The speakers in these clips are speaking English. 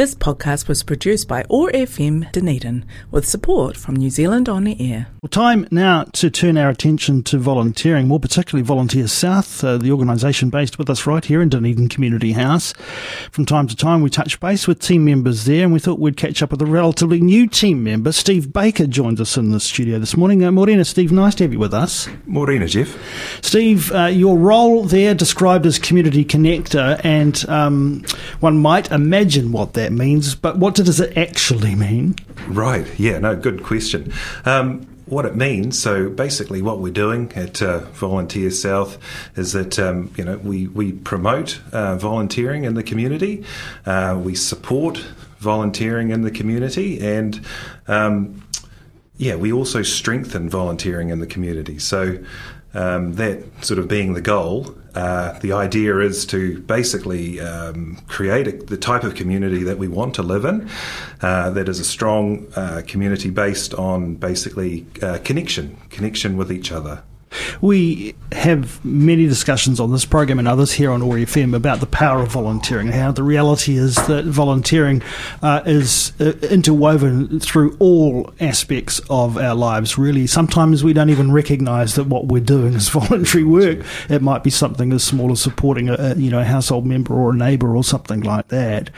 This podcast was produced by OAR FM Dunedin with support from New Zealand On Air. Well, time now to turn our attention to volunteering, more particularly Volunteer South, uh, the organisation based with us right here in Dunedin Community House. From time to time, we touch base with team members there, and we thought we'd catch up with a relatively new team member. Steve Baker joins us in the studio this morning. Uh, Morena, Steve, nice to have you with us. Morena, Jeff. Steve, uh, your role there described as community connector, and um, one might imagine what that means, but what does it actually mean? Right, yeah, no, good question. Um, what it means. So basically, what we're doing at uh, Volunteer South is that um, you know we we promote uh, volunteering in the community, uh, we support volunteering in the community, and um, yeah, we also strengthen volunteering in the community. So um, that sort of being the goal, uh, the idea is to basically um, create a, the type of community that we want to live in, uh, that is a strong uh, community based on basically uh, connection, connection with each other. We have many discussions on this program and others here on OAR FM about the power of volunteering and how the reality is that volunteering uh, is uh, interwoven through all aspects of our lives. Really, sometimes we don't even recognise that what we're doing is voluntary work. It might be something as small as supporting a, a you know a household member or a neighbour or something like that.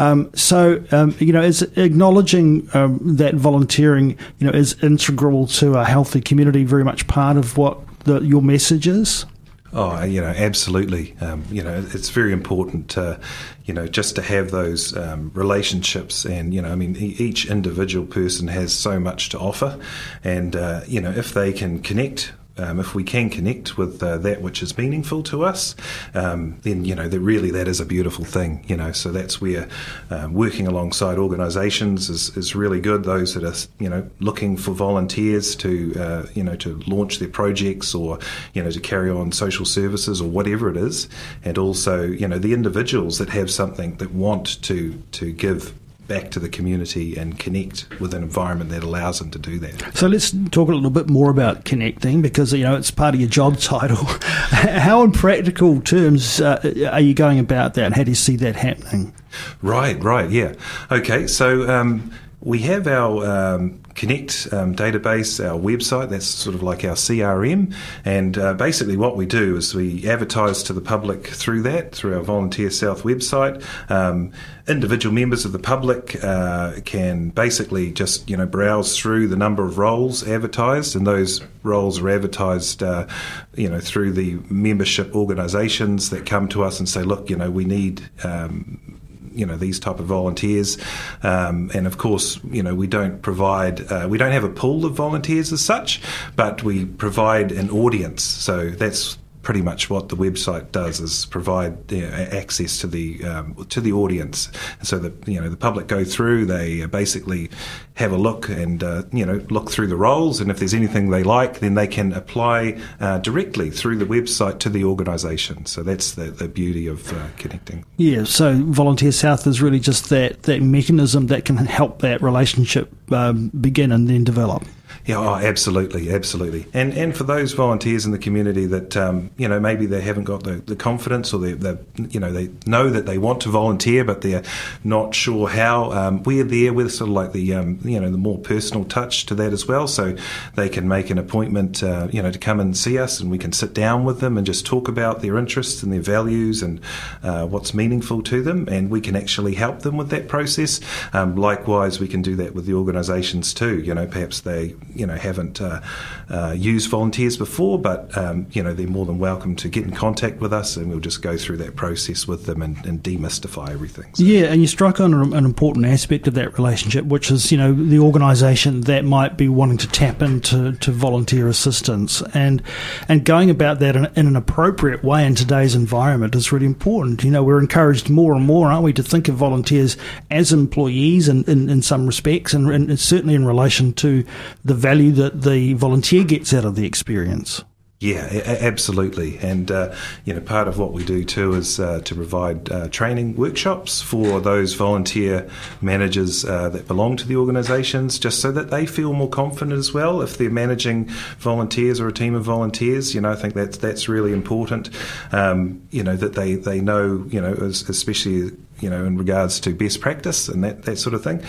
Um, so um, you know, is acknowledging um, that volunteering you know is integral to a healthy community very much part of what the, your message is? Oh, you know, absolutely. Um, you know, it's very important, to, you know, just to have those um, relationships. And, you know, I mean, each individual person has so much to offer. And, uh, you know, if they can connect um, if we can connect with uh, that which is meaningful to us, um, then you know that really that is a beautiful thing. You know, so that's where um, working alongside organisations is, is really good. Those that are you know looking for volunteers to uh, you know to launch their projects or you know to carry on social services or whatever it is, and also you know the individuals that have something that want to to give back to the community and connect with an environment that allows them to do that. So let's talk a little bit more about connecting because you know it's part of your job title. how, in practical terms, uh, are you going about that? And how do you see that happening? Right, right, yeah. Okay, so. Um, we have our um, Connect um, database, our website, that's sort of like our CRM. And uh, basically, what we do is we advertise to the public through that, through our Volunteer South website. Um, individual members of the public uh, can basically just you know browse through the number of roles advertised, and those roles are advertised uh, you know through the membership organisations that come to us and say, look, you know, we need um, you know these type of volunteers, um, and of course you know we don't provide uh, we don't have a pool of volunteers as such, but we provide an audience. So that's pretty much what the website does is provide you know, access to the um, to the audience, so that you know the public go through. They basically have a look and uh, you know look through the roles, and if there's anything they like, then they can apply uh, directly through the website to the organisation. So that's the, the beauty of uh, connecting. Yeah. So Volunteer South is really just that that mechanism that can help that relationship um, begin and then develop. Yeah, oh, absolutely, absolutely. And and for those volunteers in the community that um, you know maybe they haven't got the, the confidence or they, they you know they know that they want to volunteer but they're not sure how. Um, we're there with sort of like the um, you know the more personal touch to that as well, so they can make an appointment uh, you know to come and see us and we can sit down with them and just talk about their interests and their values and uh, what's meaningful to them, and we can actually help them with that process. Um, likewise, we can do that with the organisations too. You know, perhaps they you know haven't uh, uh, used volunteers before, but um, you know they're more than welcome to get in contact with us, and we'll just go through that process with them and, and demystify everything. So. Yeah, and you strike on an important aspect of that relationship, which is you know the organisation that might be wanting to tap into to volunteer assistance, and and going about that in, in an appropriate way in today's environment is really important. You know, we're encouraged more and more, aren't we, to think of volunteers as employees in, in, in some respects, and, and certainly in relation to the value that the volunteer gets out of the experience. Yeah, absolutely. And, uh, you know, part of what we do too is uh, to provide uh, training workshops for those volunteer managers uh, that belong to the organisations, just so that they feel more confident as well if they're managing volunteers or a team of volunteers. You know, I think that's, that's really important, um, you know, that they, they know, you know, especially you know, in regards to best practice and that, that sort of thing.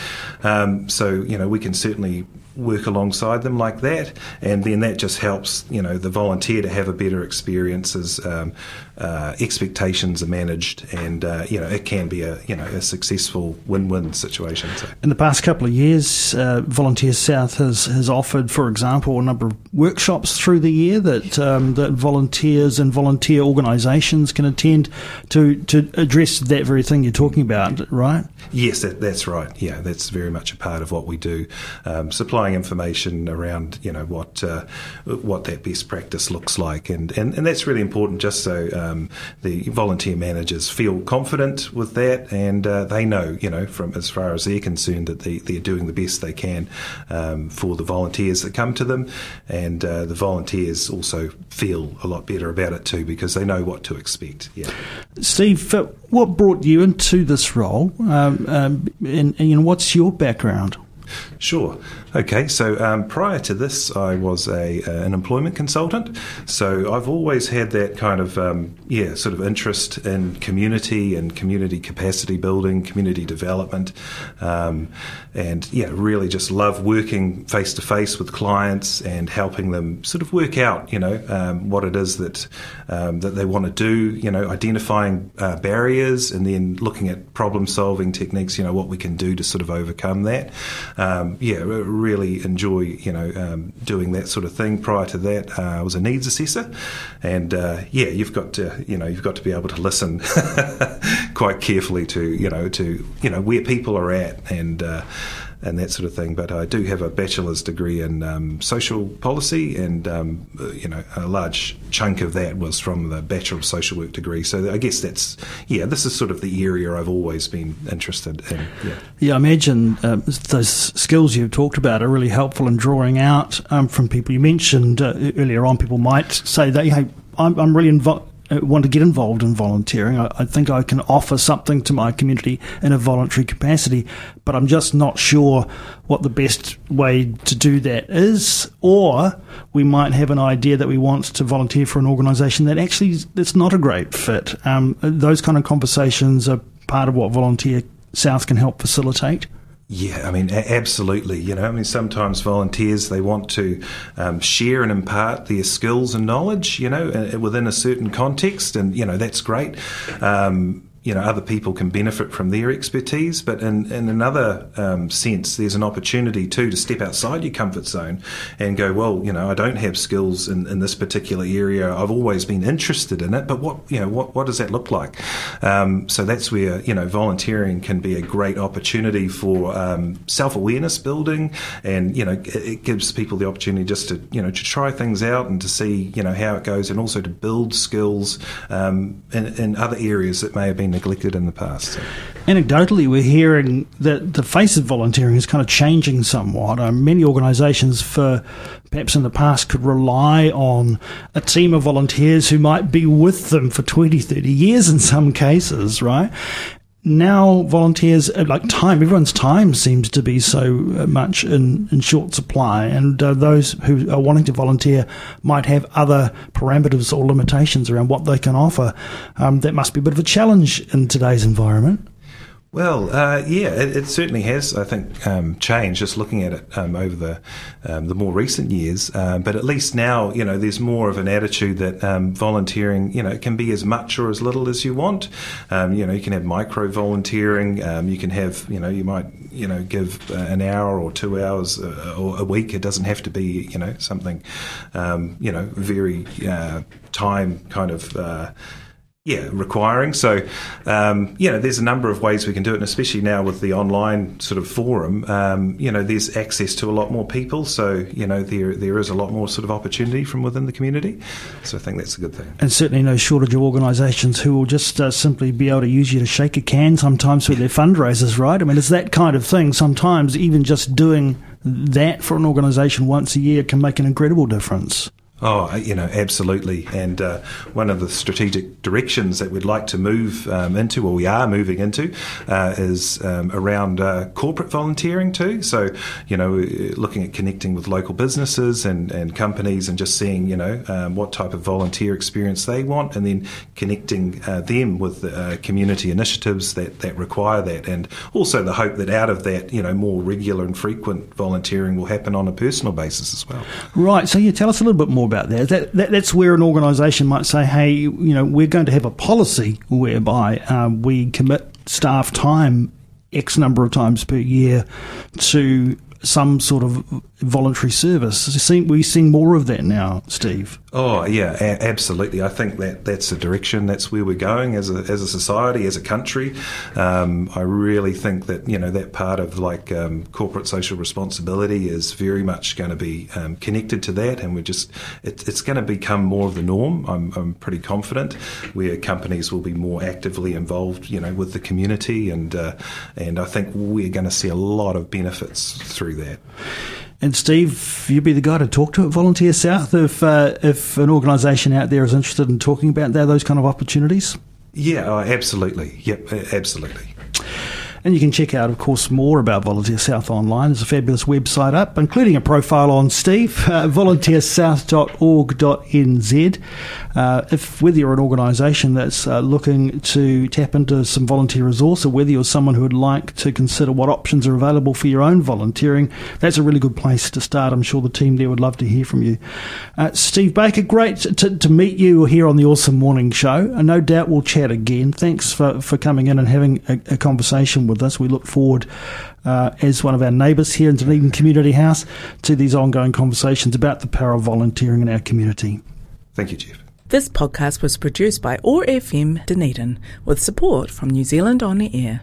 Um, so, you know, we can certainly work alongside them like that, and then that just helps you know the volunteer to have a better experience as um, uh, expectations are managed, and uh, you know it can be a you know a successful win-win situation. So. In the past couple of years, uh, Volunteer South has has offered, for example, a number of workshops through the year that um, that volunteers and volunteer organisations can attend to to address that very thing you're talking about, right? Yes, that, that's right. Yeah, that's very much a part of what we do. Um, supply information around you know what uh, what that best practice looks like, and, and, and that's really important just so um, the volunteer managers feel confident with that, and uh, they know you know from as far as they're concerned that they, they're doing the best they can um, for the volunteers that come to them, and uh, the volunteers also feel a lot better about it too because they know what to expect. Yeah, Steve, uh, what brought you into this role, um, and, and you know, what's your background? Sure. Okay. So um, prior to this, I was a uh, an employment consultant. So I've always had that kind of um, yeah sort of interest in community and community capacity building, community development, um, and yeah, really just love working face to face with clients and helping them sort of work out you know um, what it is that um, that they want to do. You know, identifying uh, barriers and then looking at problem solving techniques. You know, what we can do to sort of overcome that um, yeah, really enjoy you know um, doing that sort of thing. Prior to that, uh, I was a needs assessor, and uh, yeah, you've got to you know you've got to be able to listen quite carefully to you know to you know where people are at and. Uh, and that sort of thing. But I do have a bachelor's degree in um, social policy, and um, you know, a large chunk of that was from the Bachelor of Social Work degree. So I guess that's yeah, this is sort of the area I've always been interested in. Yeah, yeah I imagine uh, those skills you've talked about are really helpful in drawing out um, from people. You mentioned uh, earlier on, people might say that hey, I'm, I'm really involved want to get involved in volunteering. I, I, think I can offer something to my community in a voluntary capacity, but I'm just not sure what the best way to do that is. Or we might have an idea that we want to volunteer for an organisation that actually it's not a great fit. Um, those kind of conversations are part of what Volunteer South can help facilitate. Yeah, I mean, absolutely. You know, I mean, sometimes volunteers they want to um, share and impart their skills and knowledge, you know, within a certain context, and you know that's great. Um, you know other people can benefit from their expertise, but in, in another um, sense, there's an opportunity too to step outside your comfort zone and go, well, you know, I don't have skills in, in this particular area. I've always been interested in it, but what you know, what what does that look like? Um, so that's where you know volunteering can be a great opportunity for um, self awareness building, and you know, it, it gives people the opportunity just to you know to try things out and to see you know how it goes, and also to build skills um, in, in other areas that may have been neglected in the past. Anecdotally, we're hearing that the face of volunteering is kind of changing somewhat. Um, many organisations, for perhaps in the past, could rely on a team of volunteers who might be with them for 20, 30 years in some cases, right? Now volunteers uh, like time everyone's time seems to be so uh, much in, in short supply and uh, those who are wanting to volunteer might have other parameters or limitations around what they can offer. Um, that must be a bit of a challenge in today's environment well, uh, yeah, it, it, certainly has. I think um, changed just looking at it um, over the um, the more recent years. Um, but at least now, you know, there's more of an attitude that um, volunteering, you know, can be as much or as little as you want. Um, you know, you can have micro volunteering. you can have, you know, you might, you know, give uh, an hour or two hours uh, or a week. It doesn't have to be, you know, something, you know, very uh, time kind of uh, yeah, requiring. So, um, you know, there's a number of ways we can do it, and especially now with the online sort of forum, um, you know, there's access to a lot more people. So, you know, there there is a lot more sort of opportunity from within the community. So, I think that's a good thing. And certainly no shortage of organisations who will just uh, simply be able to use you to shake a can sometimes for their fundraisers, right? I mean, it's that kind of thing. Sometimes even just doing that for an organisation once a year can make an incredible difference. Oh, you know, absolutely. And uh, one of the strategic directions that we'd like to move um, into, or we are moving into, uh, is um, around uh, corporate volunteering too. So, you know, looking at connecting with local businesses and, and companies and just seeing, you know, um, what type of volunteer experience they want and then connecting uh, them with uh, community initiatives that, that require that. And also the hope that out of that, you know, more regular and frequent volunteering will happen on a personal basis as well. Right. So, you tell us a little bit more about that. that, that that's where an organisation might say, hey, you know, we're going to have a policy whereby um, we commit staff time X number of times per year to some sort of voluntary service. We're seeing more of that now, Steve. Oh yeah, a- absolutely. I think that that's the direction. That's where we're going as a as a society, as a country. Um, I really think that you know that part of like um, corporate social responsibility is very much going to be um, connected to that, and we're just it, it's going to become more of the norm. I'm, I'm pretty confident where companies will be more actively involved, you know, with the community, and uh, and I think we're going to see a lot of benefits through that. And Steve, you'd be the guy to talk to at Volunteer South if uh, if an organisation out there is interested in talking about that, those kind of opportunities. Yeah, oh, absolutely. Yep, absolutely. And you can check out, of course, more about Volunteer South online. There's a fabulous website up, including a profile on Steve, uh, volunteersouth.org.nz. Uh, if whether you're an organisation that's uh, looking to tap into some volunteer resource, or whether you're someone who would like to consider what options are available for your own volunteering, that's a really good place to start. I'm sure the team there would love to hear from you. Uh, Steve Baker, great to, to, meet you here on the Awesome Morning Show. And no doubt we'll chat again. Thanks for, for coming in and having a, a conversation with us. We look forward, uh, as one of our neighbours here in Dunedin Community House, to these ongoing conversations about the power of volunteering in our community. Thank you, Jeff. This podcast was produced by OAR FM Dunedin with support from New Zealand On the Air.